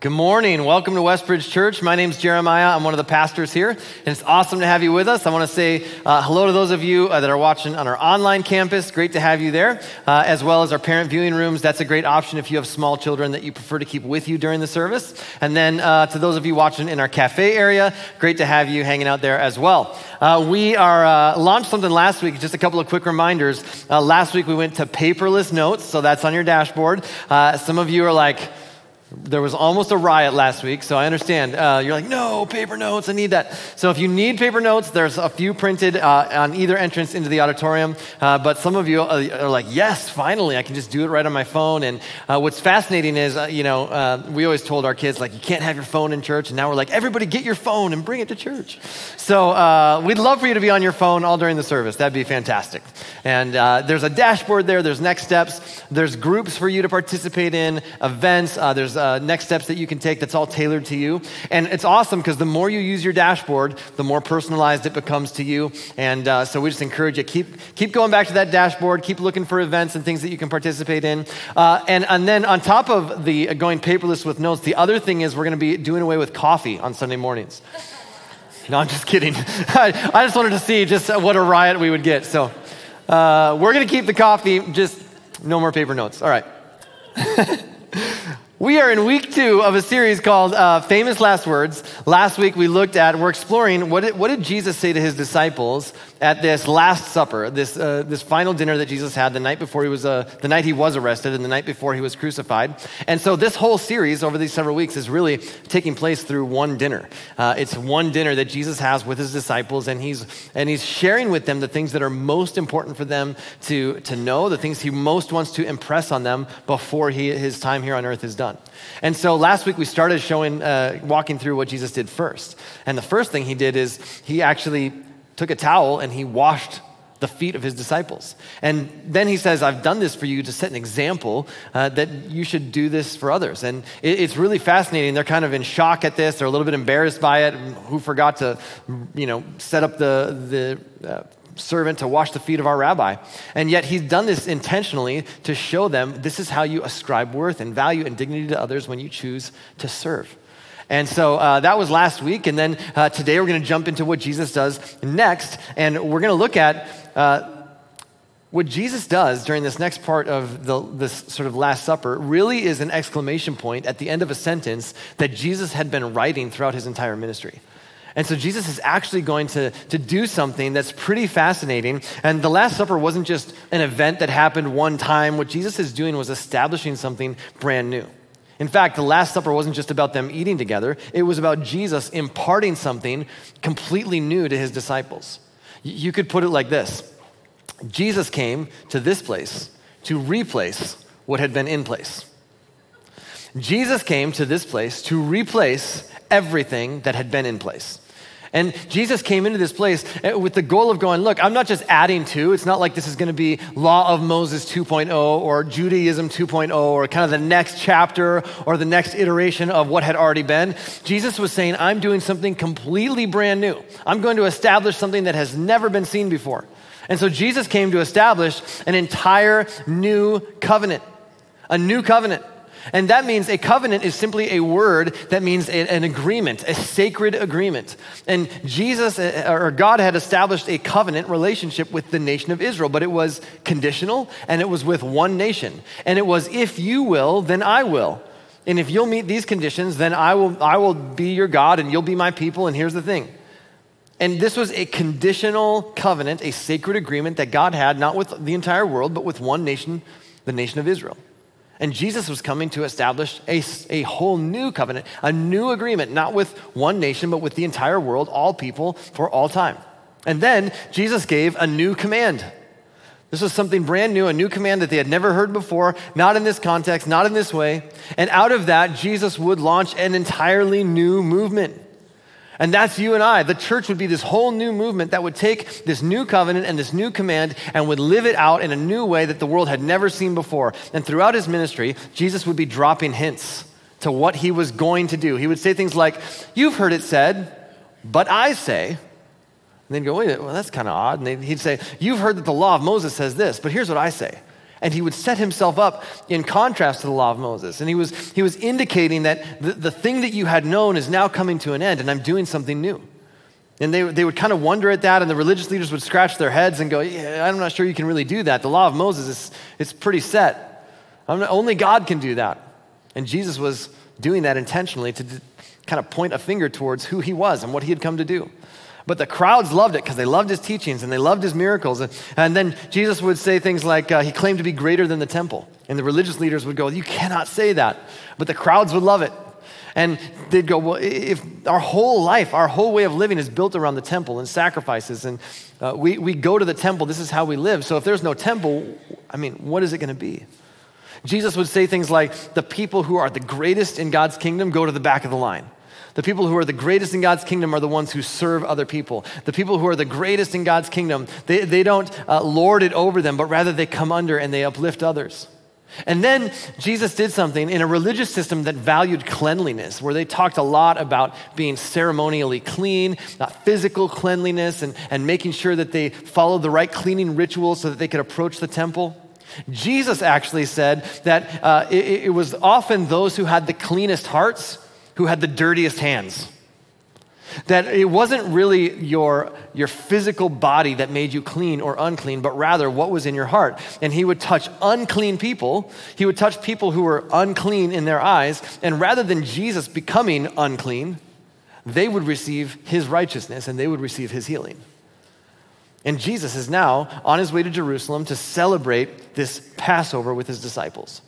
Good morning. Welcome to Westbridge Church. My name is Jeremiah. I'm one of the pastors here, and it's awesome to have you with us. I want to say uh, hello to those of you uh, that are watching on our online campus. Great to have you there, uh, as well as our parent viewing rooms. That's a great option if you have small children that you prefer to keep with you during the service. And then uh, to those of you watching in our cafe area, great to have you hanging out there as well. Uh, we are uh, launched something last week. Just a couple of quick reminders. last week we went to paperless notes, so that's on your dashboard. some of you are like there was almost a riot last week, so I understand. Uh, you're like, no, paper notes, I need that. So if you need paper notes, there's a few printed uh, on either entrance into the auditorium. Uh, but some of you are like, yes, finally, I can just do it right on my phone. And uh, what's fascinating is, uh, you know, uh, we always told our kids, like, you can't have your phone in church. And now we're like, everybody get your phone and bring it to church. So we'd love for you to be on your phone all during the service. That'd be fantastic. And there's a dashboard there, there's next steps, there's groups for you to participate in, events, there's uh, next steps that you can take that's all tailored to you. And it's awesome because the more you use your dashboard, the more personalized it becomes to you. And uh, so we just encourage you keep keep going back to that dashboard, keep looking for events and things that you can participate in. Uh, and and then on top of the uh, going paperless with notes, the other thing is we're going to be doing away with coffee on Sunday mornings. No, I'm just kidding. I, I just wanted to see just what a riot we would get. So uh, we're going to keep the coffee, just no more paper notes. All right. We are in week two of a series called uh, Famous Last Words. Last week we looked at, we're exploring what did, what did Jesus say to his disciples at this Last Supper, this, uh, this final dinner that Jesus had the night before he was, uh, the night he was arrested and the night before he was crucified. And so this whole series over these several weeks is really taking place through one dinner. Uh, it's one dinner that Jesus has with his disciples and he's, and he's sharing with them the things that are most important for them to, to know, the things he most wants to impress on them before he, his time here on earth is done. And so last week we started showing, uh, walking through what Jesus did first. And the first thing he did is he actually took a towel and he washed the feet of his disciples. And then he says, I've done this for you to set an example uh, that you should do this for others. And it, it's really fascinating. They're kind of in shock at this. They're a little bit embarrassed by it. Who forgot to, you know, set up the, the uh, servant to wash the feet of our rabbi. And yet he's done this intentionally to show them this is how you ascribe worth and value and dignity to others when you choose to serve. And so uh, that was last week. And then uh, today we're going to jump into what Jesus does next. And we're going to look at uh, what Jesus does during this next part of the, this sort of Last Supper really is an exclamation point at the end of a sentence that Jesus had been writing throughout his entire ministry. And so Jesus is actually going to, to do something that's pretty fascinating. And the Last Supper wasn't just an event that happened one time. What Jesus is doing was establishing something brand new. In fact, the Last Supper wasn't just about them eating together, it was about Jesus imparting something completely new to his disciples. You could put it like this Jesus came to this place to replace what had been in place. Jesus came to this place to replace everything that had been in place. And Jesus came into this place eh, with the goal of going, look, I'm not just adding to. It's not like this is going to be Law of Moses 2.0 or Judaism 2.0 or kind of the next chapter or the next iteration of what had already been. Jesus was saying, I'm doing something completely brand new. I'm going to establish something that has never been seen before. And so Jesus came to establish an entire new covenant, a new covenant. And that means a covenant is simply a word that means an agreement, a sacred agreement. And Jesus uh, or God had established a covenant relationship with the nation of Israel, but it was conditional and it was with one nation. And it was, if you will, then I will. And if you'll meet these conditions, then I will, I will be your God and you'll be my people. And here's the thing. And this was a conditional covenant, a sacred agreement that God had, not with the entire world, but with one nation, the nation of Israel. And Jesus was coming to establish a, a whole new covenant, a new agreement, not with one nation, but with the entire world, all people, for all time. And then Jesus gave a new command. This was something brand new, a new command that they had never heard before, not in this context, not in this way. And out of that, Jesus would launch an entirely new movement. And that's you and I. The church would be this whole new movement that would take this new covenant and this new command and would live it out in a new way that the world had never seen before. And throughout his ministry, Jesus would be dropping hints to what he was going to do. He would say things like, You've heard it said, but I say. And they'd go, Wait, well, that's kind of odd. And he'd say, You've heard that the law of Moses says this, but here's what I say. And he would set himself up in contrast to the law of Moses. And he was, he was indicating that the, the thing that you had known is now coming to an end, and I'm doing something new. And they, they would kind of wonder at that, and the religious leaders would scratch their heads and go, yeah, I'm not sure you can really do that. The law of Moses is it's pretty set. Not, only God can do that. And Jesus was doing that intentionally to kind of point a finger towards who he was and what he had come to do. But the crowds loved it because they loved his teachings and they loved his miracles. And, and then Jesus would say things like, uh, he claimed to be greater than the temple. And the religious leaders would go, You cannot say that. But the crowds would love it. And they'd go, Well, if our whole life, our whole way of living is built around the temple and sacrifices, and uh, we, we go to the temple, this is how we live. So if there's no temple, I mean, what is it going to be? Jesus would say things like, The people who are the greatest in God's kingdom go to the back of the line. The people who are the greatest in God's kingdom are the ones who serve other people. The people who are the greatest in God's kingdom, they, they don't uh, lord it over them, but rather they come under and they uplift others. And then Jesus did something in a religious system that valued cleanliness, where they talked a lot about being ceremonially clean, not physical cleanliness, and, and making sure that they followed the right cleaning rituals so that they could approach the temple. Jesus actually said that uh, it, it was often those who had the cleanest hearts who had the dirtiest hands. That it wasn't really your, your physical body that made you clean or unclean, but rather what was in your heart. And he would touch unclean people. He would touch people who were unclean in their eyes. And rather than Jesus becoming unclean, they would receive his righteousness and they would receive his healing. And Jesus is now on his way to Jerusalem to celebrate this Passover with his disciples.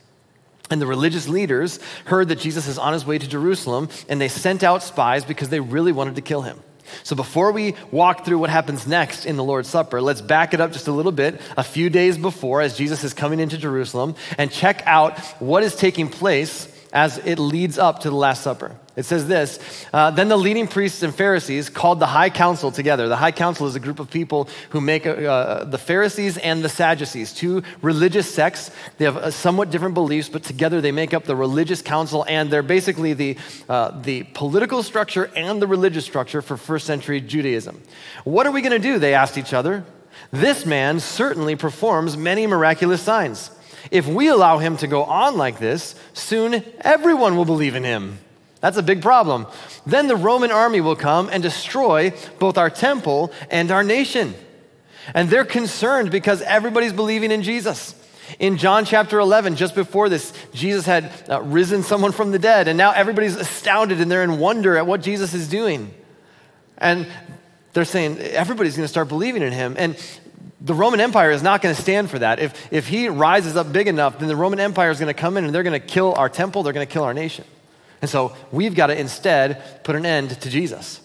And the religious leaders heard that Jesus is on his way to Jerusalem, and they sent out spies because they really wanted to kill him. So, before we walk through what happens next in the Lord's Supper, let's back it up just a little bit, a few days before, as Jesus is coming into Jerusalem, and check out what is taking place as it leads up to the Last Supper. It says this uh, Then the leading priests and Pharisees called the high council together. The high council is a group of people who make uh, the Pharisees and the Sadducees, two religious sects. They have uh, somewhat different beliefs, but together they make up the religious council, and they're basically the, uh, the political structure and the religious structure for first century Judaism. What are we going to do? They asked each other. This man certainly performs many miraculous signs. If we allow him to go on like this, soon everyone will believe in him. That's a big problem. Then the Roman army will come and destroy both our temple and our nation. And they're concerned because everybody's believing in Jesus. In John chapter 11, just before this, Jesus had uh, risen someone from the dead, and now everybody's astounded and they're in wonder at what Jesus is doing. And they're saying everybody's going to start believing in him. And the Roman Empire is not going to stand for that. If, if he rises up big enough, then the Roman Empire is going to come in and they're going to kill our temple, they're going to kill our nation. And so we've got to instead put an end to Jesus.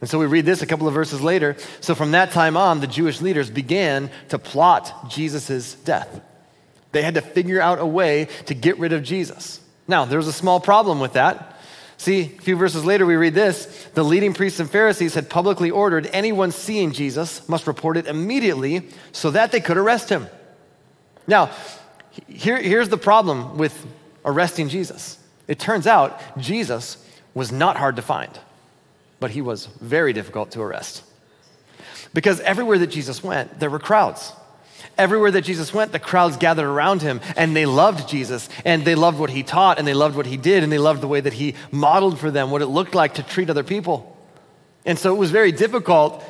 And so we read this a couple of verses later. So from that time on, the Jewish leaders began to plot Jesus' death. They had to figure out a way to get rid of Jesus. Now, there's a small problem with that. See, a few verses later, we read this The leading priests and Pharisees had publicly ordered anyone seeing Jesus must report it immediately so that they could arrest him. Now, here, here's the problem with arresting Jesus it turns out Jesus was not hard to find, but he was very difficult to arrest. Because everywhere that Jesus went, there were crowds. Everywhere that Jesus went, the crowds gathered around him and they loved Jesus and they loved what he taught and they loved what he did and they loved the way that he modeled for them what it looked like to treat other people. And so it was very difficult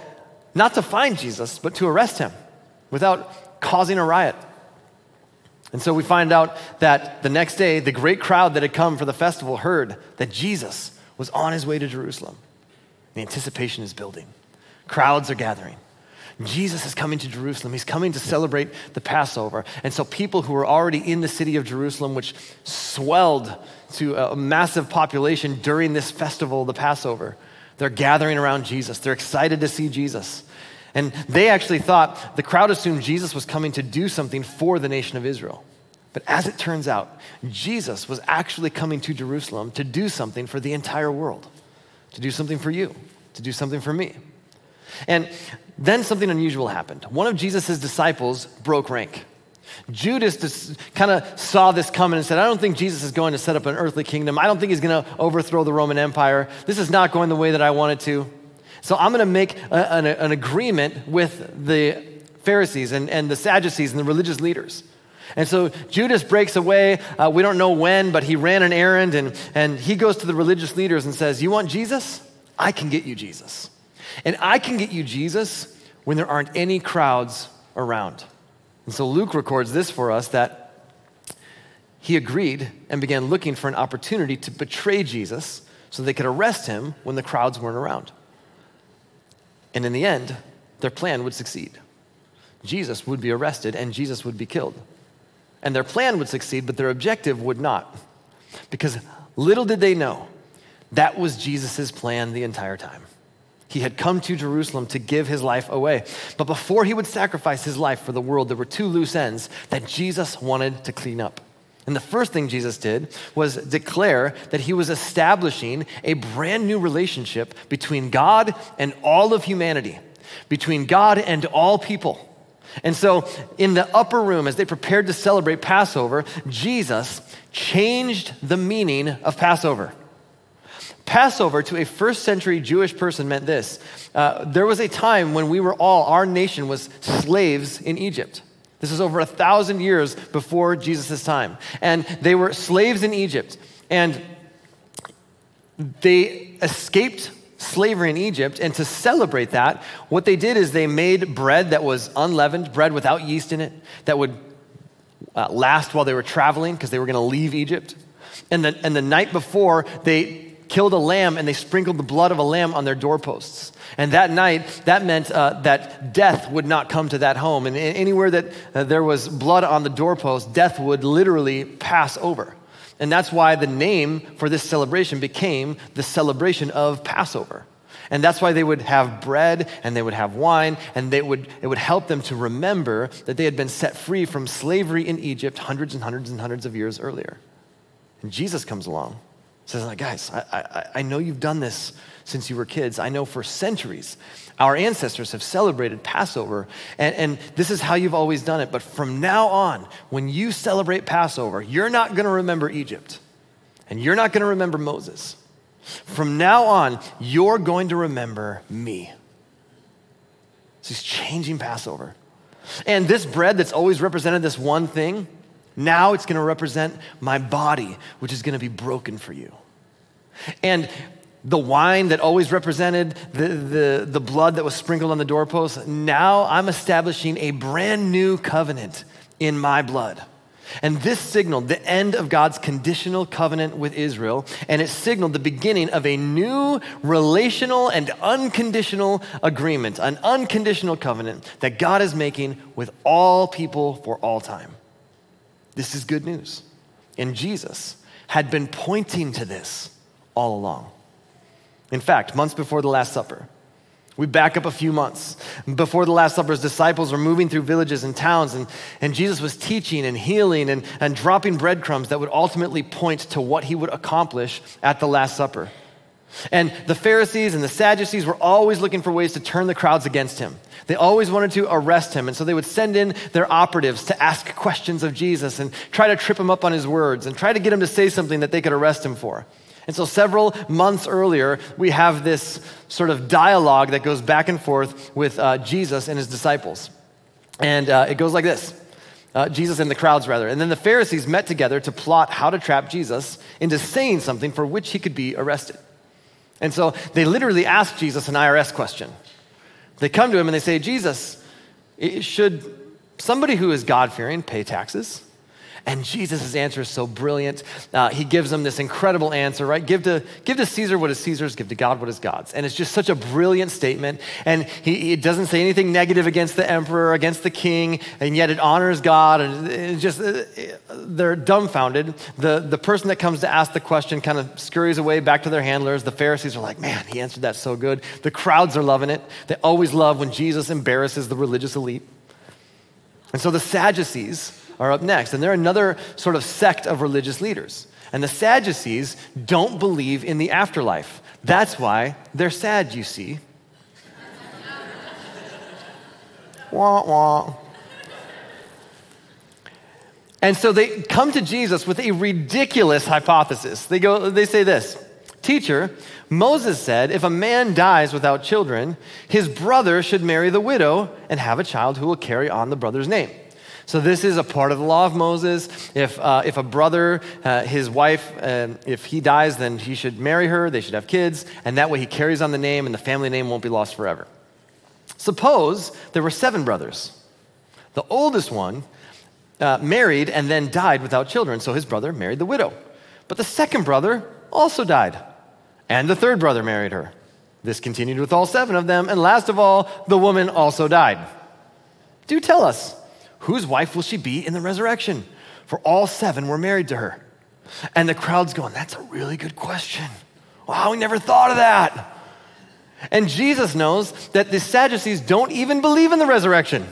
not to find Jesus, but to arrest him without causing a riot. And so we find out that the next day, the great crowd that had come for the festival heard that Jesus was on his way to Jerusalem. The anticipation is building, crowds are gathering. Jesus is coming to Jerusalem. He's coming to celebrate the Passover. And so, people who were already in the city of Jerusalem, which swelled to a massive population during this festival, the Passover, they're gathering around Jesus. They're excited to see Jesus. And they actually thought the crowd assumed Jesus was coming to do something for the nation of Israel. But as it turns out, Jesus was actually coming to Jerusalem to do something for the entire world, to do something for you, to do something for me. And then something unusual happened. One of Jesus' disciples broke rank. Judas kind of saw this coming and said, I don't think Jesus is going to set up an earthly kingdom. I don't think he's going to overthrow the Roman Empire. This is not going the way that I want it to. So I'm going to make a, an, an agreement with the Pharisees and, and the Sadducees and the religious leaders. And so Judas breaks away. Uh, we don't know when, but he ran an errand and, and he goes to the religious leaders and says, You want Jesus? I can get you Jesus. And I can get you Jesus when there aren't any crowds around. And so Luke records this for us that he agreed and began looking for an opportunity to betray Jesus so they could arrest him when the crowds weren't around. And in the end, their plan would succeed. Jesus would be arrested and Jesus would be killed. And their plan would succeed, but their objective would not. Because little did they know, that was Jesus' plan the entire time. He had come to Jerusalem to give his life away. But before he would sacrifice his life for the world, there were two loose ends that Jesus wanted to clean up. And the first thing Jesus did was declare that he was establishing a brand new relationship between God and all of humanity, between God and all people. And so, in the upper room, as they prepared to celebrate Passover, Jesus changed the meaning of Passover. Passover to a first century Jewish person meant this uh, there was a time when we were all, our nation was slaves in Egypt. This is over a thousand years before Jesus' time. And they were slaves in Egypt. And they escaped slavery in Egypt. And to celebrate that, what they did is they made bread that was unleavened, bread without yeast in it, that would uh, last while they were traveling because they were going to leave Egypt. And the, and the night before, they killed a lamb and they sprinkled the blood of a lamb on their doorposts. And that night, that meant uh, that death would not come to that home. And anywhere that uh, there was blood on the doorpost, death would literally pass over. And that's why the name for this celebration became the celebration of Passover. And that's why they would have bread and they would have wine, and they would, it would help them to remember that they had been set free from slavery in Egypt hundreds and hundreds and hundreds of years earlier. And Jesus comes along says, like, guys, I, I, I know you've done this since you were kids. I know for centuries our ancestors have celebrated Passover, and, and this is how you've always done it. But from now on, when you celebrate Passover, you're not going to remember Egypt, and you're not going to remember Moses. From now on, you're going to remember me. So he's changing Passover. And this bread that's always represented this one thing, now it's going to represent my body, which is going to be broken for you. And the wine that always represented the, the, the blood that was sprinkled on the doorpost, now I'm establishing a brand new covenant in my blood. And this signaled the end of God's conditional covenant with Israel, and it signaled the beginning of a new relational and unconditional agreement, an unconditional covenant that God is making with all people for all time. This is good news. And Jesus had been pointing to this all along. In fact, months before the Last Supper, we back up a few months. Before the Last Supper, his disciples were moving through villages and towns, and, and Jesus was teaching and healing and, and dropping breadcrumbs that would ultimately point to what he would accomplish at the Last Supper. And the Pharisees and the Sadducees were always looking for ways to turn the crowds against him. They always wanted to arrest him. And so they would send in their operatives to ask questions of Jesus and try to trip him up on his words and try to get him to say something that they could arrest him for. And so several months earlier, we have this sort of dialogue that goes back and forth with uh, Jesus and his disciples. And uh, it goes like this. Uh, Jesus and the crowds, rather. And then the Pharisees met together to plot how to trap Jesus into saying something for which he could be arrested. And so they literally ask Jesus an IRS question. They come to him and they say, Jesus, should somebody who is God fearing pay taxes? And Jesus' answer is so brilliant. Uh, he gives them this incredible answer, right? Give to, give to Caesar what is Caesar's, give to God what is God's. And it's just such a brilliant statement. And he, he doesn't say anything negative against the emperor, against the king, and yet it honors God. And just, uh, they're dumbfounded. The, the person that comes to ask the question kind of scurries away back to their handlers. The Pharisees are like, man, he answered that so good. The crowds are loving it. They always love when Jesus embarrasses the religious elite. And so the Sadducees, are up next. And they're another sort of sect of religious leaders. And the Sadducees don't believe in the afterlife. That's why they're sad, you see. wah, wah. And so they come to Jesus with a ridiculous hypothesis. They go, they say this Teacher, Moses said, if a man dies without children, his brother should marry the widow and have a child who will carry on the brother's name. So, this is a part of the law of Moses. If, uh, if a brother, uh, his wife, uh, if he dies, then he should marry her, they should have kids, and that way he carries on the name and the family name won't be lost forever. Suppose there were seven brothers. The oldest one uh, married and then died without children, so his brother married the widow. But the second brother also died, and the third brother married her. This continued with all seven of them, and last of all, the woman also died. Do tell us, whose wife will she be in the resurrection? For all seven were married to her. And the crowd's going, That's a really good question. Wow, we never thought of that. And Jesus knows that the Sadducees don't even believe in the resurrection.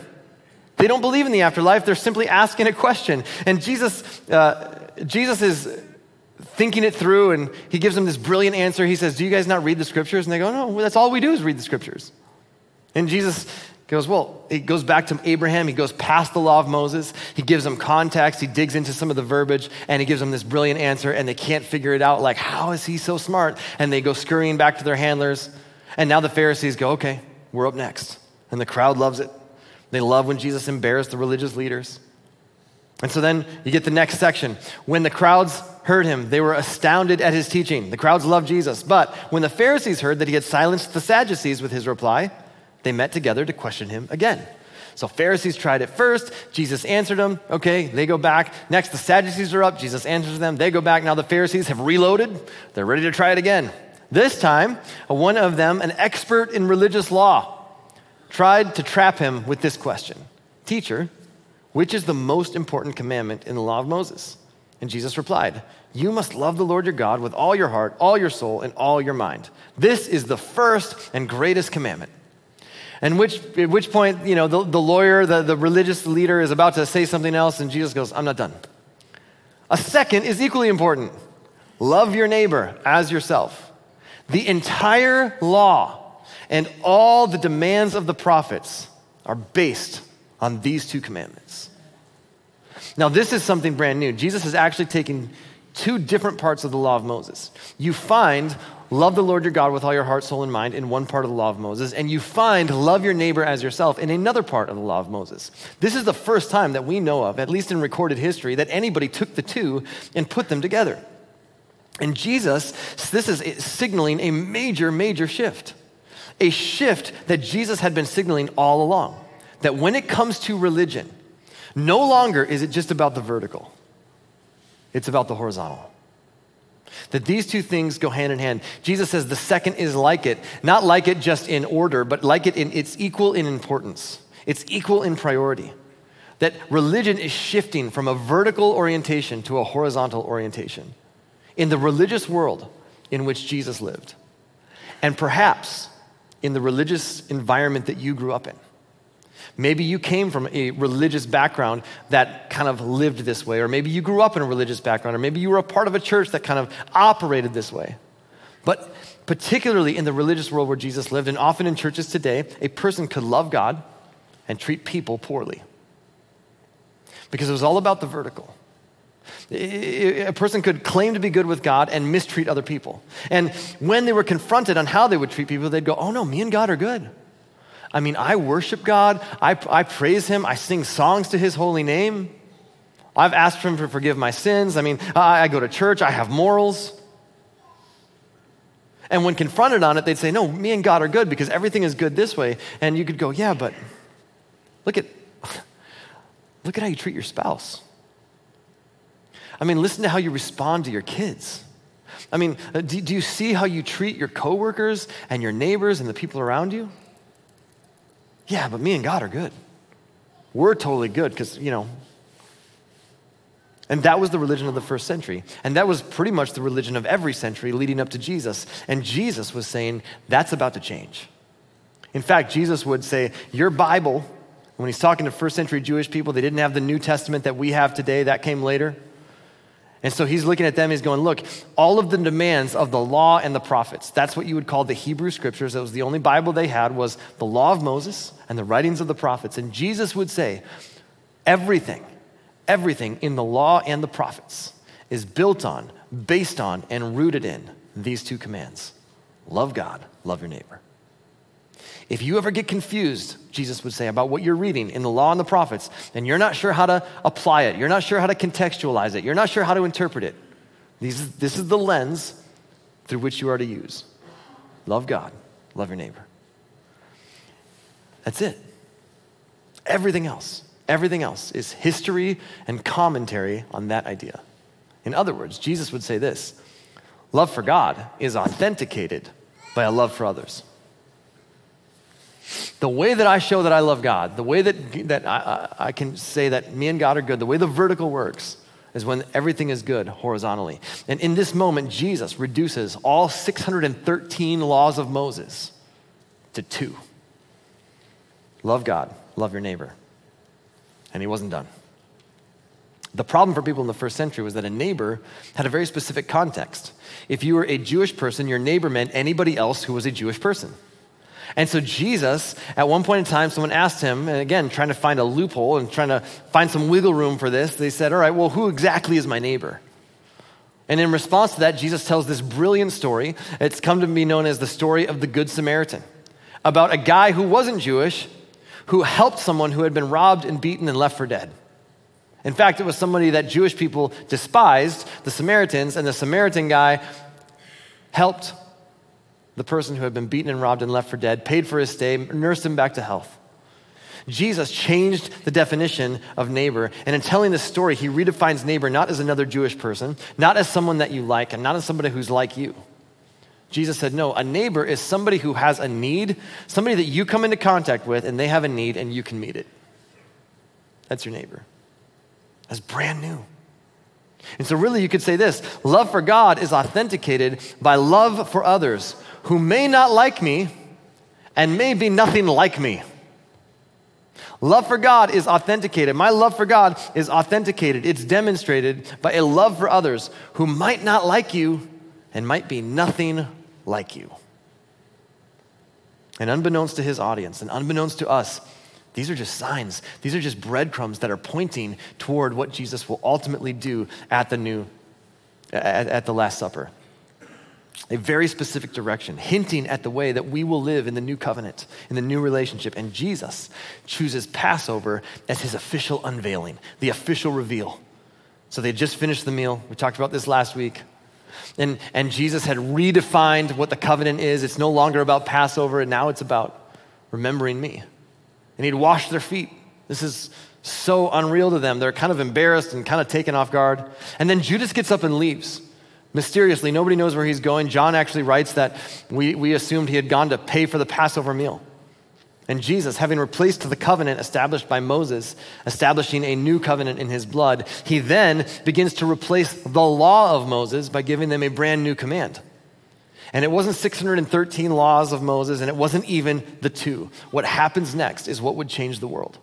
They don't believe in the afterlife. They're simply asking a question. And Jesus, uh, Jesus is thinking it through and he gives them this brilliant answer. He says, Do you guys not read the scriptures? And they go, No, that's all we do is read the scriptures. And Jesus goes, Well, he goes back to Abraham. He goes past the law of Moses. He gives them context. He digs into some of the verbiage and he gives them this brilliant answer. And they can't figure it out. Like, how is he so smart? And they go scurrying back to their handlers. And now the Pharisees go, Okay, we're up next. And the crowd loves it. They love when Jesus embarrassed the religious leaders. And so then you get the next section. When the crowds heard him, they were astounded at his teaching. The crowds loved Jesus. But when the Pharisees heard that he had silenced the Sadducees with his reply, they met together to question him again. So Pharisees tried it first. Jesus answered them. Okay, they go back. Next, the Sadducees are up. Jesus answers them. They go back. Now the Pharisees have reloaded. They're ready to try it again. This time, one of them, an expert in religious law, tried to trap him with this question Teacher, which is the most important commandment in the law of Moses? And Jesus replied, You must love the Lord your God with all your heart, all your soul, and all your mind. This is the first and greatest commandment. And which, at which point, you know, the, the lawyer, the, the religious leader is about to say something else, and Jesus goes, I'm not done. A second is equally important love your neighbor as yourself. The entire law and all the demands of the prophets are based on these two commandments. Now, this is something brand new. Jesus has actually taken two different parts of the law of Moses. You find love the Lord your God with all your heart, soul, and mind in one part of the law of Moses, and you find love your neighbor as yourself in another part of the law of Moses. This is the first time that we know of, at least in recorded history, that anybody took the two and put them together. And Jesus, this is signaling a major, major shift. A shift that Jesus had been signaling all along. That when it comes to religion, no longer is it just about the vertical, it's about the horizontal. That these two things go hand in hand. Jesus says the second is like it, not like it just in order, but like it in it's equal in importance. It's equal in priority. That religion is shifting from a vertical orientation to a horizontal orientation in the religious world in which Jesus lived. And perhaps in the religious environment that you grew up in. Maybe you came from a religious background that kind of lived this way, or maybe you grew up in a religious background, or maybe you were a part of a church that kind of operated this way. But particularly in the religious world where Jesus lived, and often in churches today, a person could love God and treat people poorly. Because it was all about the vertical. A person could claim to be good with God and mistreat other people. And when they were confronted on how they would treat people, they'd go, Oh no, me and God are good. I mean, I worship God, I, I praise Him, I sing songs to His holy name. I've asked Him to forgive my sins. I mean, I, I go to church, I have morals. And when confronted on it, they'd say, No, me and God are good because everything is good this way. And you could go, Yeah, but look at, look at how you treat your spouse. I mean, listen to how you respond to your kids. I mean, uh, do, do you see how you treat your coworkers and your neighbors and the people around you? Yeah, but me and God are good. We're totally good because, you know. And that was the religion of the first century. And that was pretty much the religion of every century leading up to Jesus. And Jesus was saying, that's about to change. In fact, Jesus would say, Your Bible, when he's talking to first century Jewish people, they didn't have the New Testament that we have today, that came later. And so he's looking at them, he's going, Look, all of the demands of the law and the prophets, that's what you would call the Hebrew scriptures. That was the only Bible they had, was the law of Moses and the writings of the prophets. And Jesus would say, Everything, everything in the law and the prophets is built on, based on, and rooted in these two commands love God, love your neighbor. If you ever get confused, Jesus would say, about what you're reading in the law and the prophets, and you're not sure how to apply it, you're not sure how to contextualize it, you're not sure how to interpret it, this is the lens through which you are to use. Love God, love your neighbor. That's it. Everything else, everything else is history and commentary on that idea. In other words, Jesus would say this love for God is authenticated by a love for others. The way that I show that I love God, the way that, that I, I, can say that me and God are good, the way the vertical works is when everything is good horizontally. And in this moment, Jesus reduces all 613 laws of Moses to two love God, love your neighbor. And he wasn't done. The problem for people in the first century was that a neighbor had a very specific context. If you were a Jewish person, your neighbor meant anybody else who was a Jewish person. And so Jesus, at one point in time, someone asked him, and again, trying to find a loophole and trying to find some wiggle room for this, they said, All right, well, who exactly is my neighbor? And in response to that, Jesus tells this brilliant story. It's come to be known as the story of the Good Samaritan about a guy who wasn't Jewish who helped someone who had been robbed and beaten and left for dead. In fact, it was somebody that Jewish people despised, the Samaritans, and the Samaritan guy helped the person who had been beaten and robbed and left for dead, paid for his stay, nursed him back to health. Jesus changed the definition of neighbor. And in telling this story, he redefines neighbor not as another Jewish person, not as someone that you like, and not as somebody who's like you. Jesus said, no, a neighbor is somebody who has a need, somebody that you come into contact with, and they have a need, and you can meet it. That's your neighbor. That's brand new. And so, really, you could say this love for God is authenticated by love for others who may not like me and may be nothing like me. Love for God is authenticated. My love for God is authenticated. It's demonstrated by a love for others who might not like you and might be nothing like you. And unbeknownst to his audience and unbeknownst to us, these are just signs. These are just breadcrumbs that are pointing toward what Jesus will ultimately do at the new, at, at the Last Supper a very specific direction, hinting at the way that we will live in the new covenant, in the new relationship. And Jesus chooses Passover as his official unveiling, the official reveal. So they just finished the meal. We talked about this last week. And, and Jesus had redefined what the covenant is. It's no longer about Passover, and now it's about remembering me. And he'd washed their feet. This is so unreal to them. They're kind of embarrassed and kind of taken off guard. And then Judas gets up and leaves mysteriously. Nobody knows where he's going. John actually writes that we, we assumed he had gone to pay for the Passover meal. And Jesus, having replaced the covenant established by Moses, establishing a new covenant in his blood, he then begins to replace the law of Moses by giving them a brand new command. And it wasn't 613 laws of Moses, and it wasn't even the two. What happens next is what would change the world.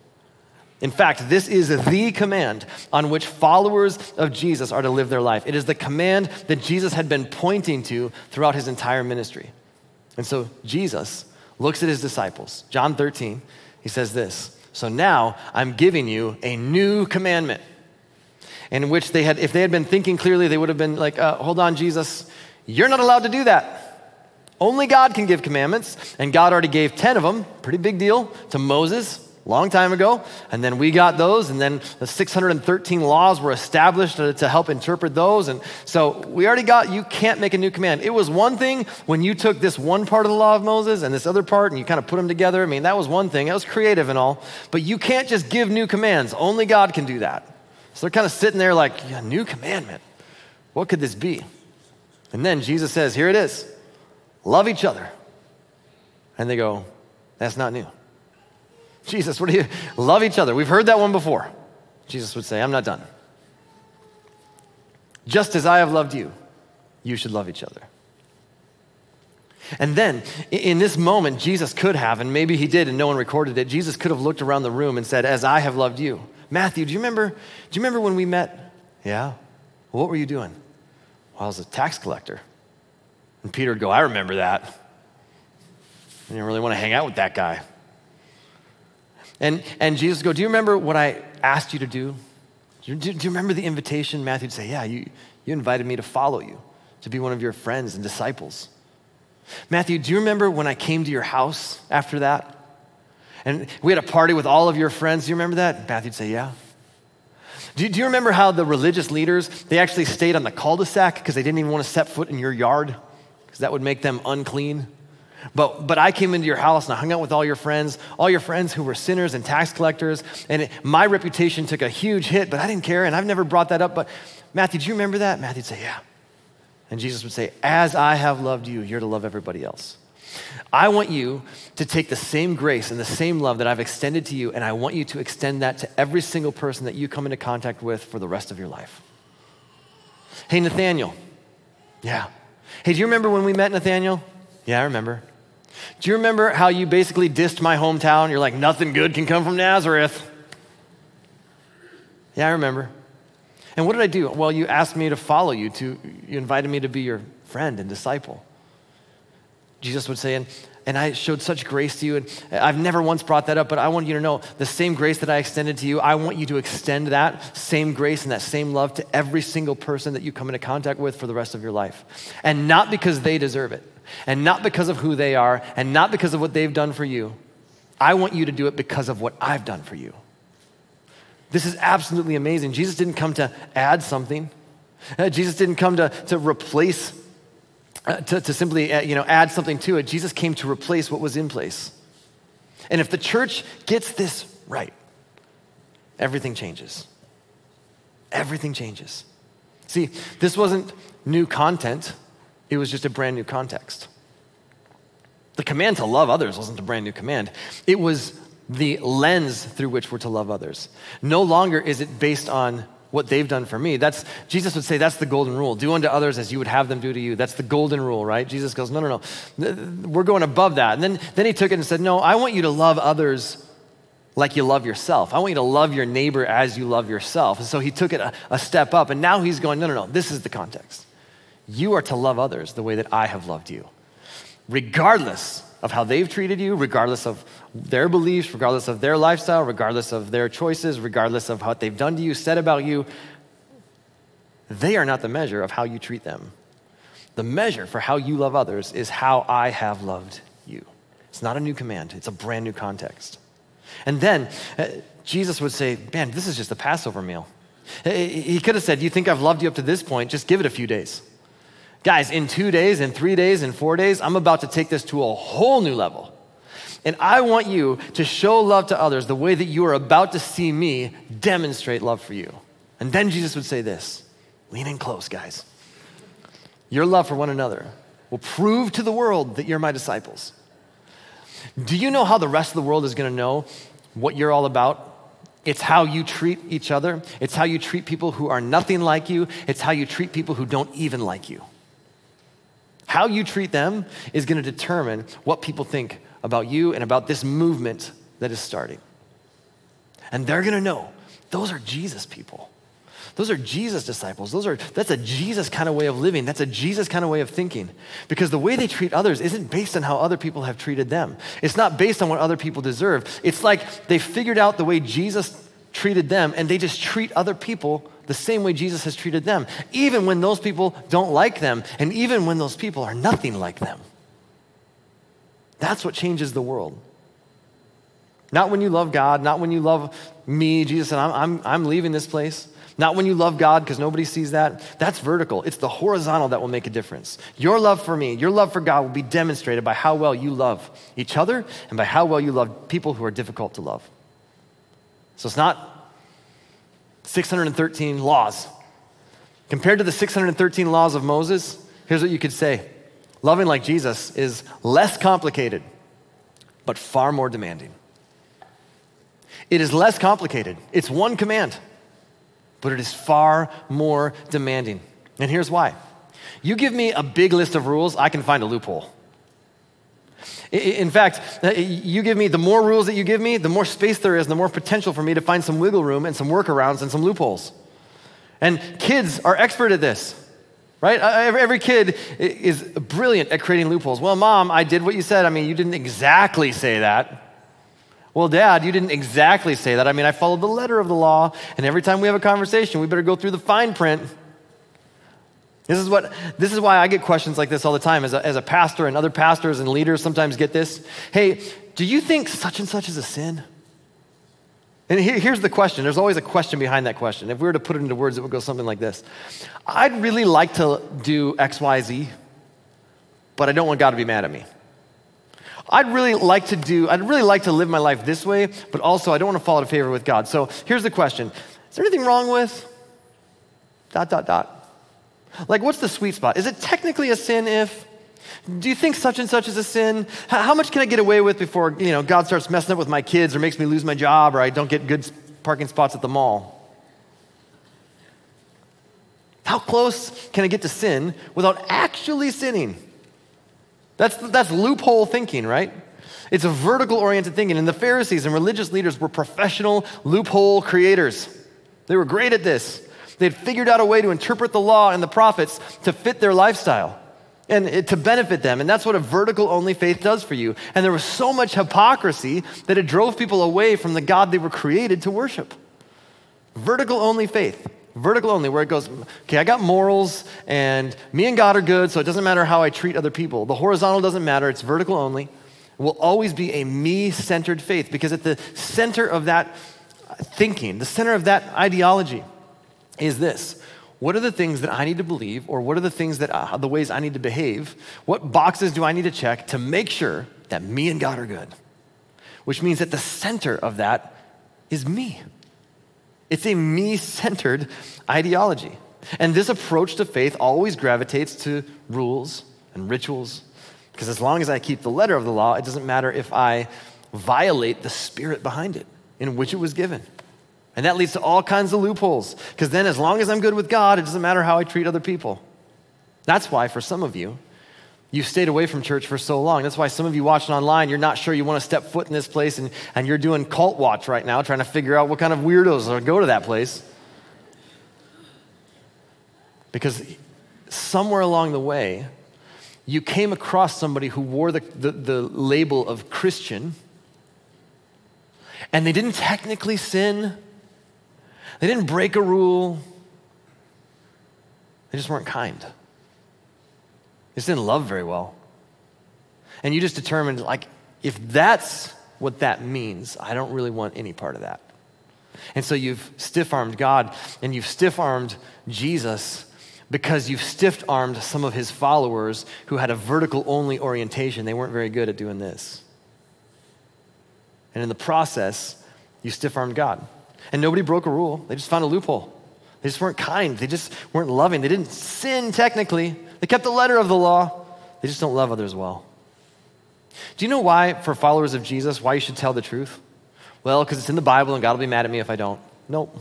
In fact, this is the command on which followers of Jesus are to live their life. It is the command that Jesus had been pointing to throughout his entire ministry. And so Jesus looks at his disciples. John 13, he says this So now I'm giving you a new commandment. In which they had, if they had been thinking clearly, they would have been like, uh, hold on, Jesus, you're not allowed to do that. Only God can give commandments, and God already gave 10 of them, pretty big deal, to Moses long time ago. And then we got those, and then the 613 laws were established to, to, help interpret those. And so we already got, you can't make a new command. It was one thing when you took this one part of the law of Moses and this other part and you kind of put them together. I mean, that was one thing. That was creative and all. But you can't just give new commands. Only God can do that. So they're kind of sitting there like, yeah, new commandment. What could this be? And then Jesus says, here it is love each other. And they go, that's not new. Jesus, what do you love each other? We've heard that one before. Jesus would say, I'm not done. Just as I have loved you, you should love each other. And then, in this moment, Jesus could have, and maybe he did and no one recorded it, Jesus could have looked around the room and said, As I have loved you. Matthew, do you remember, do you remember when we met? Yeah. Well, what were you doing? Well, I was a tax collector. And Peter would go, I remember that. I didn't really want to hang out with that guy. And, and Jesus go, Do you remember what I asked you to do? Do you, do you remember the invitation? Matthew would say, Yeah, you, you invited me to follow you, to be one of your friends and disciples. Matthew, do you remember when I came to your house after that? And we had a party with all of your friends. Do you remember that? Matthew'd say, Yeah. Do, do you remember how the religious leaders, they actually stayed on the cul-de-sac because they didn't even want to set foot in your yard because that would make them unclean? But, but I came into your house and I hung out with all your friends, all your friends who were sinners and tax collectors, and it, my reputation took a huge hit, but I didn't care, and I've never brought that up. But Matthew, do you remember that? Matthew'd say, Yeah. And Jesus would say, As I have loved you, you're to love everybody else. I want you to take the same grace and the same love that I've extended to you, and I want you to extend that to every single person that you come into contact with for the rest of your life. Hey, Nathaniel. Yeah. Hey, do you remember when we met, Nathaniel? Yeah, I remember. Do you remember how you basically dissed my hometown? You're like, nothing good can come from Nazareth. Yeah, I remember. And what did I do? Well, you asked me to follow you, to, you invited me to be your friend and disciple. Jesus would say, and, and I showed such grace to you. And I've never once brought that up, but I want you to know the same grace that I extended to you, I want you to extend that same grace and that same love to every single person that you come into contact with for the rest of your life. And not because they deserve it, and not because of who they are, and not because of what they've done for you. I want you to do it because of what I've done for you. This is absolutely amazing. Jesus didn't come to add something. Uh, Jesus didn't come to, to replace uh, to, to simply uh, you know, add something to it. Jesus came to replace what was in place. And if the church gets this right, everything changes. Everything changes. See, this wasn't new content, it was just a brand new context. The command to love others wasn't a brand new command, it was the lens through which we're to love others. No longer is it based on what they've done for me. That's Jesus would say that's the golden rule. Do unto others as you would have them do to you. That's the golden rule, right? Jesus goes, no, no, no. We're going above that. And then, then he took it and said, no, I want you to love others like you love yourself. I want you to love your neighbor as you love yourself. And so he took it a, a step up, and now he's going, no, no, no, this is the context. You are to love others the way that I have loved you, regardless of how they've treated you, regardless of their beliefs, regardless of their lifestyle, regardless of their choices, regardless of what they've done to you, said about you, they are not the measure of how you treat them. The measure for how you love others is how I have loved you. It's not a new command, it's a brand new context. And then uh, Jesus would say, Man, this is just a Passover meal. He could have said, You think I've loved you up to this point? Just give it a few days. Guys, in two days, in three days, in four days, I'm about to take this to a whole new level. And I want you to show love to others the way that you are about to see me demonstrate love for you. And then Jesus would say this lean in close, guys. Your love for one another will prove to the world that you're my disciples. Do you know how the rest of the world is going to know what you're all about? It's how you treat each other. It's how you treat people who are nothing like you. It's how you treat people who don't even like you. How you treat them is going to determine what people think about you and about this movement that is starting. And they're going to know those are Jesus people. Those are Jesus disciples. Those are that's a Jesus kind of way of living. That's a Jesus kind of way of thinking. Because the way they treat others isn't based on how other people have treated them. It's not based on what other people deserve. It's like they figured out the way Jesus treated them and they just treat other people the same way Jesus has treated them, even when those people don't like them, and even when those people are nothing like them. That's what changes the world. Not when you love God, not when you love me, Jesus said, I'm, I'm, I'm leaving this place. Not when you love God, because nobody sees that. That's vertical. It's the horizontal that will make a difference. Your love for me, your love for God will be demonstrated by how well you love each other and by how well you love people who are difficult to love. So it's not 613 laws. Compared to the 613 laws of Moses, here's what you could say loving like Jesus is less complicated, but far more demanding. It is less complicated, it's one command, but it is far more demanding. And here's why you give me a big list of rules, I can find a loophole. In fact, uh, you give me the more rules that you give me, the more space there is, the more potential for me to find some wiggle room and some workarounds and some loopholes. And kids are expert at this, right? Uh, every kid is brilliant at creating loopholes. Well, mom, I did what you said. I mean, you didn't exactly say that. Well, dad, you didn't exactly say that. I mean, I followed the letter of the law, and every time we have a conversation, we better go through the fine print. This is, what, this is why I get questions like this all the time as a, as a pastor, and other pastors and leaders sometimes get this. Hey, do you think such and such is a sin? And here, here's the question there's always a question behind that question. If we were to put it into words, it would go something like this I'd really like to do X, Y, Z, but I don't want God to be mad at me. I'd really like to do, I'd really like to live my life this way, but also I don't want to fall out of favor with God. So here's the question Is there anything wrong with dot, dot, dot? Like, what's the sweet spot? Is it technically a sin if? Do you think such and such is a sin? How much can I get away with before you know, God starts messing up with my kids or makes me lose my job or I don't get good parking spots at the mall? How close can I get to sin without actually sinning? That's, that's loophole thinking, right? It's a vertical oriented thinking. And the Pharisees and religious leaders were professional loophole creators. They were great at this. They had figured out a way to interpret the law and the prophets to fit their lifestyle and to benefit them. And that's what a vertical only faith does for you. And there was so much hypocrisy that it drove people away from the God they were created to worship. Vertical only faith. Vertical only, where it goes, okay, I got morals and me and God are good, so it doesn't matter how I treat other people. The horizontal doesn't matter, it's vertical only. It will always be a me centered faith because at the center of that thinking, the center of that ideology, is this what are the things that I need to believe, or what are the things that uh, the ways I need to behave? What boxes do I need to check to make sure that me and God are good? Which means that the center of that is me. It's a me centered ideology. And this approach to faith always gravitates to rules and rituals. Because as long as I keep the letter of the law, it doesn't matter if I violate the spirit behind it in which it was given. And that leads to all kinds of loopholes. Because then, as long as I'm good with God, it doesn't matter how I treat other people. That's why, for some of you, you've stayed away from church for so long. That's why some of you watching online, you're not sure you want to step foot in this place, and, and you're doing cult watch right now, trying to figure out what kind of weirdos will go to that place. Because somewhere along the way, you came across somebody who wore the, the, the label of Christian, and they didn't technically sin they didn't break a rule, they just weren't kind. They just didn't love very well. And you just determined, like, if that's what that means, I don't really want any part of that. And so you've stiff armed God and you've stiff armed Jesus because you've stiff armed some of his followers who had a vertical only orientation. They weren't very good at doing this. And in the process, you stiff armed God. And nobody broke a rule, they just found a loophole. They just weren't kind, they just weren't loving. They didn't sin technically, they kept the letter of the law, they just don't love others well. Do you know why, for followers of Jesus, why you should tell the truth? Well, because it's in the Bible and God will be mad at me if I don't. Nope.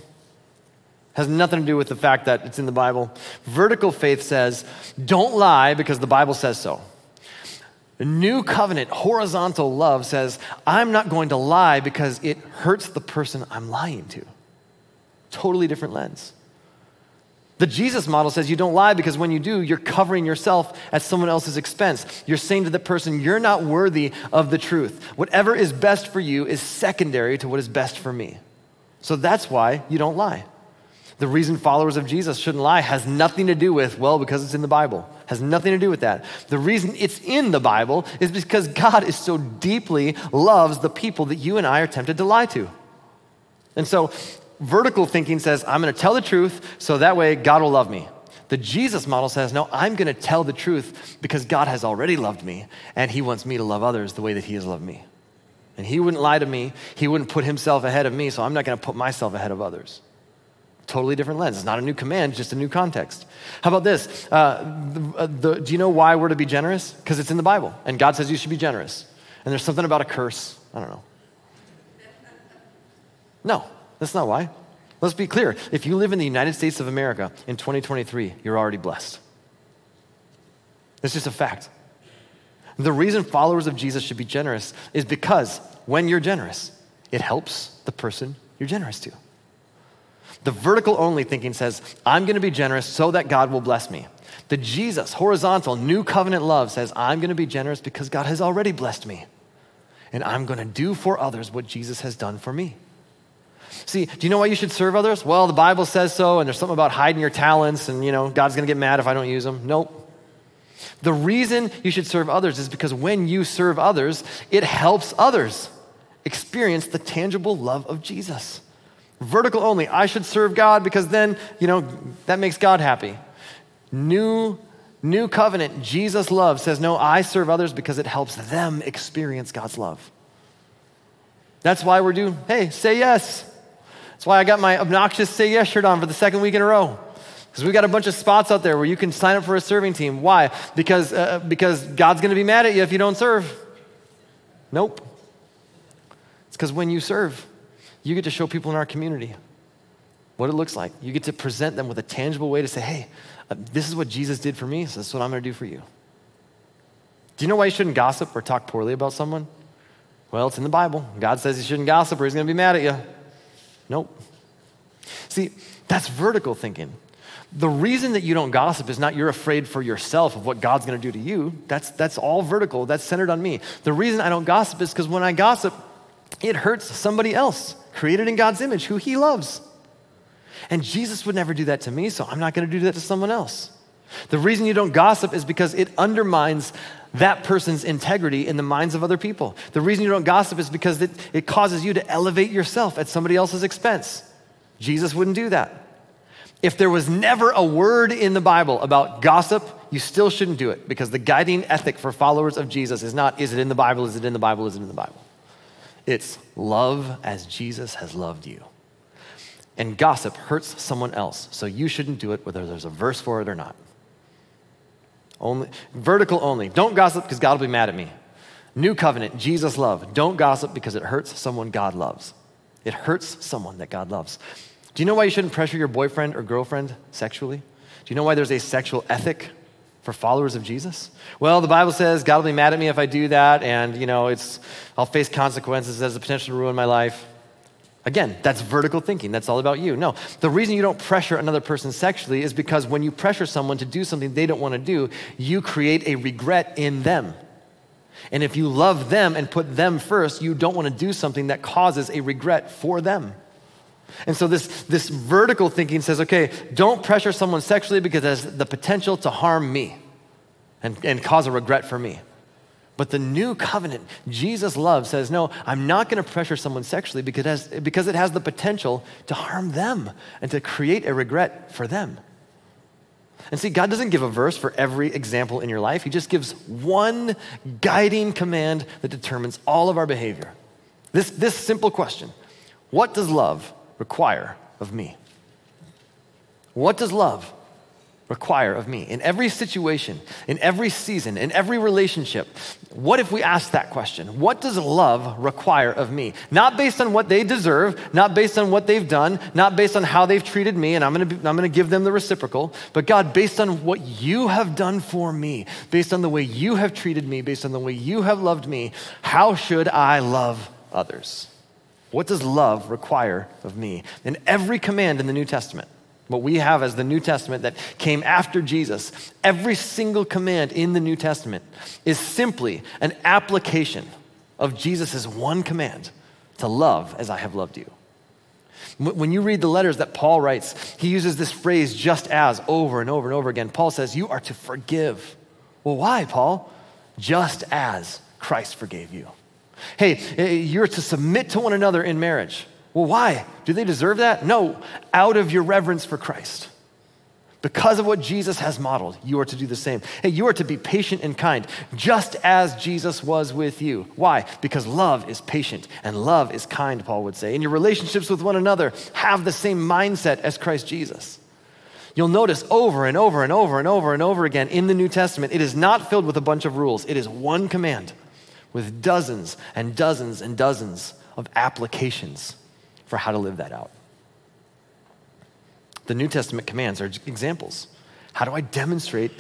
Has nothing to do with the fact that it's in the Bible. Vertical faith says, don't lie because the Bible says so. New covenant, horizontal love says, I'm not going to lie because it hurts the person I'm lying to. Totally different lens. The Jesus model says you don't lie because when you do, you're covering yourself at someone else's expense. You're saying to the person, you're not worthy of the truth. Whatever is best for you is secondary to what is best for me. So that's why you don't lie. The reason followers of Jesus shouldn't lie has nothing to do with, well, because it's in the Bible. Has nothing to do with that. The reason it's in the Bible is because God is so deeply loves the people that you and I are tempted to lie to. And so vertical thinking says, I'm going to tell the truth so that way God will love me. The Jesus model says, no, I'm going to tell the truth because God has already loved me and he wants me to love others the way that he has loved me. And he wouldn't lie to me, he wouldn't put himself ahead of me, so I'm not going to put myself ahead of others. Totally different lens. It's not a new command, just a new context. How about this? Uh, the, the, do you know why we're to be generous? Because it's in the Bible, and God says you should be generous. And there's something about a curse. I don't know. No, that's not why. Let's be clear. If you live in the United States of America in 2023, you're already blessed. It's just a fact. The reason followers of Jesus should be generous is because when you're generous, it helps the person you're generous to. The vertical only thinking says, I'm going to be generous so that God will bless me. The Jesus, horizontal, new covenant love says, I'm going to be generous because God has already blessed me. And I'm going to do for others what Jesus has done for me. See, do you know why you should serve others? Well, the Bible says so, and there's something about hiding your talents, and you know, God's gonna get mad if I don't use them. Nope. The reason you should serve others is because when you serve others, it helps others experience the tangible love of Jesus. Vertical only. I should serve God because then, you know, that makes God happy. New new covenant, Jesus love says, "No, I serve others because it helps them experience God's love." That's why we're doing, hey, say yes. That's why I got my obnoxious say yes shirt on for the second week in a row. Because we've got a bunch of spots out there where you can sign up for a serving team. Why? Because, uh, because God's going to be mad at you if you don't serve. Nope. It's because when you serve, you get to show people in our community what it looks like. You get to present them with a tangible way to say, hey, uh, this is what Jesus did for me, so this is what I'm going to do for you. Do you know why you shouldn't gossip or talk poorly about someone? Well, it's in the Bible. God says you shouldn't gossip or he's going to be mad at you. Nope. See, that's vertical thinking. The reason that you don't gossip is not you're afraid for yourself of what God's going to do to you. That's, that's all vertical. That's centered on me. The reason I don't gossip is because when I gossip, it hurts somebody else created in God's image who he loves. And Jesus would never do that to me, so I'm not going to do that to someone else. The reason you don't gossip is because it undermines that person's integrity in the minds of other people. The reason you don't gossip is because it, it causes you to elevate yourself at somebody else's expense. Jesus wouldn't do that. If there was never a word in the Bible about gossip, you still shouldn't do it because the guiding ethic for followers of Jesus is not, is it in the Bible, is it in the Bible, is it in the Bible? It's love as Jesus has loved you. And gossip hurts someone else, so you shouldn't do it whether there's a verse for it or not. Only, vertical only. Don't gossip because God will be mad at me. New covenant, Jesus love. Don't gossip because it hurts someone God loves. It hurts someone that God loves. Do you know why you shouldn't pressure your boyfriend or girlfriend sexually? Do you know why there's a sexual ethic for followers of Jesus? Well, the Bible says God will be mad at me if I do that, and you know, it's I'll face consequences as a potential to ruin my life. Again, that's vertical thinking. That's all about you. No, the reason you don't pressure another person sexually is because when you pressure someone to do something they don't want to do, you create a regret in them. And if you love them and put them first, you don't want to do something that causes a regret for them. And so this, this vertical thinking says, okay, don't pressure someone sexually because it has the potential to harm me and, and cause a regret for me. But the new covenant, Jesus love, says, no, I'm not going to pressure someone sexually because it, has, because it has the potential to harm them and to create a regret for them. And see, God doesn't give a verse for every example in your life. He just gives one guiding command that determines all of our behavior. This, this simple question What does love require of me? What does love require of me? In every situation, in every season, in every relationship, what if we ask that question? What does love require of me? Not based on what they deserve, not based on what they've done, not based on how they've treated me, and I'm gonna, be, I'm gonna give them the reciprocal, but God, based on what you have done for me, based on the way you have treated me, based on the way you have loved me, how should I love others? What does love require of me? In every command in the New Testament, what we have as the New Testament that came after Jesus, every single command in the New Testament is simply an application of Jesus' one command to love as I have loved you. When you read the letters that Paul writes, he uses this phrase just as over and over and over again. Paul says, You are to forgive. Well, why, Paul? Just as Christ forgave you. Hey, eh, you're to submit to one another in marriage. Well, why? Do they deserve that? No, out of your reverence for Christ. Because of what Jesus has modeled, you are to do the same. Hey, you are to be patient and kind, just as Jesus was with you. Why? Because love is patient and love is kind, Paul would say. In your relationships with one another, have the same mindset as Christ Jesus. You'll notice over and over and over and over and over again in the New Testament, it is not filled with a bunch of rules. It is one command with dozens and dozens and dozens of applications for how to live that out. The New Testament commands are examples. How do I demonstrate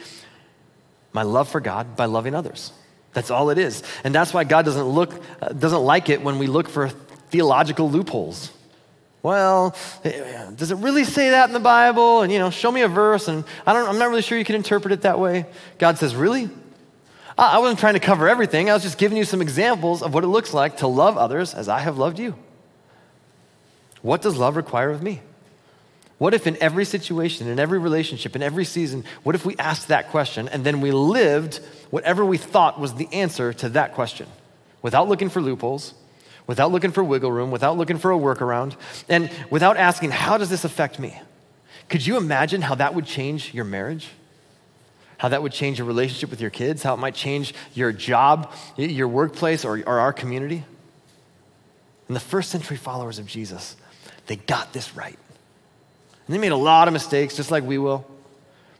my love for God by loving others? That's all it is. And that's why God doesn't look uh, doesn't like it when we look for theological loopholes. Well, eh, does it really say that in the Bible? And you know, show me a verse and I don't I'm not really sure you can interpret it that way. God says, "Really? I wasn't trying to cover everything. I was just giving you some examples of what it looks like to love others as I have loved you." What does love require of me? What if in every situation, in every relationship, in every season, what if we asked that question and then we lived whatever we thought was the answer to that question without looking for loopholes, without looking for wiggle room, without looking for a workaround, and without asking, how does this affect me? Could you imagine how that would change your marriage? How that would change your relationship with your kids? How it might change your job, your workplace, or, or our community? And the first century followers of Jesus, they got this right. And they made a lot of mistakes, just like we will.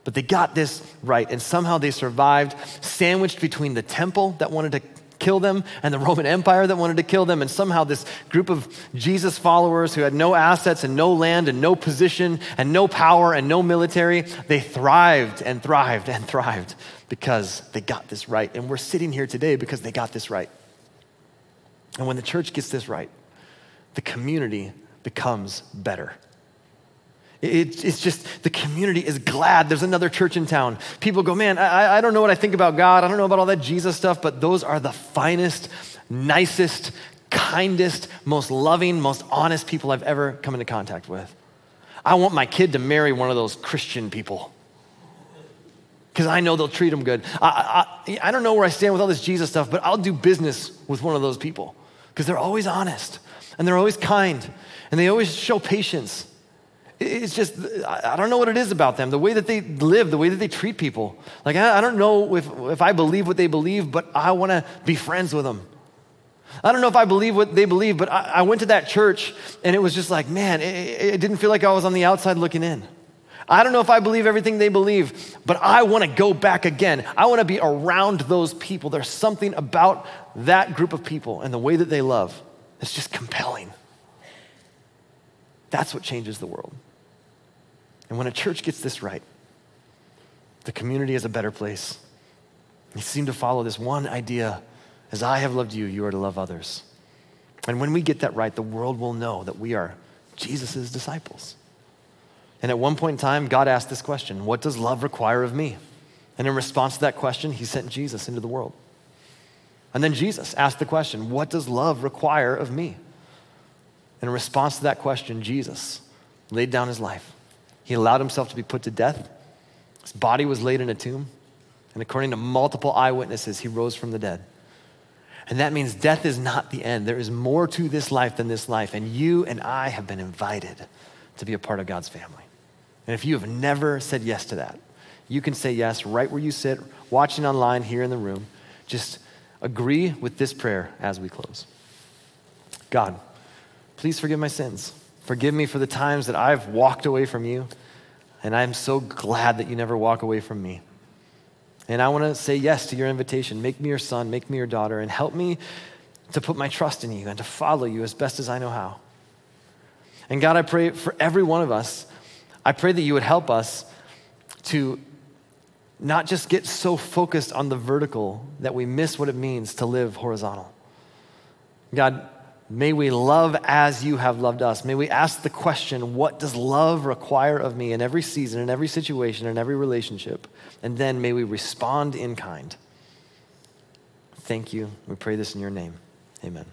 But they got this right, and somehow they survived, sandwiched between the temple that wanted to kill them and the Roman Empire that wanted to kill them. And somehow, this group of Jesus followers who had no assets and no land and no position and no power and no military, they thrived and thrived and thrived because they got this right. And we're sitting here today because they got this right. And when the church gets this right, the community becomes better. It, it's just the community is glad there's another church in town. People go, man, I, I don't know what I think about God. I don't know about all that Jesus stuff, but those are the finest, nicest, kindest, most loving, most honest people I've ever come into contact with. I want my kid to marry one of those Christian people because I know they'll treat him good. I, I, I don't know where I stand with all this Jesus stuff, but I'll do business with one of those people because they're always honest and they're always kind and they always show patience. It's just, I don't know what it is about them, the way that they live, the way that they treat people. Like, I don't know if, if I believe what they believe, but I want to be friends with them. I don't know if I believe what they believe, but I, I went to that church and it was just like, man, it, it didn't feel like I was on the outside looking in. I don't know if I believe everything they believe, but I want to go back again. I want to be around those people. There's something about that group of people and the way that they love that's just compelling. That's what changes the world. And when a church gets this right, the community is a better place. You seem to follow this one idea as I have loved you, you are to love others. And when we get that right, the world will know that we are Jesus' disciples. And at one point in time, God asked this question What does love require of me? And in response to that question, he sent Jesus into the world. And then Jesus asked the question What does love require of me? And in response to that question, Jesus laid down his life. He allowed himself to be put to death. His body was laid in a tomb. And according to multiple eyewitnesses, he rose from the dead. And that means death is not the end. There is more to this life than this life. And you and I have been invited to be a part of God's family. And if you have never said yes to that, you can say yes right where you sit, watching online here in the room. Just agree with this prayer as we close. God, Please forgive my sins. Forgive me for the times that I've walked away from you. And I'm so glad that you never walk away from me. And I want to say yes to your invitation. Make me your son, make me your daughter, and help me to put my trust in you and to follow you as best as I know how. And God, I pray for every one of us, I pray that you would help us to not just get so focused on the vertical that we miss what it means to live horizontal. God, May we love as you have loved us. May we ask the question, what does love require of me in every season, in every situation, in every relationship? And then may we respond in kind. Thank you. We pray this in your name. Amen.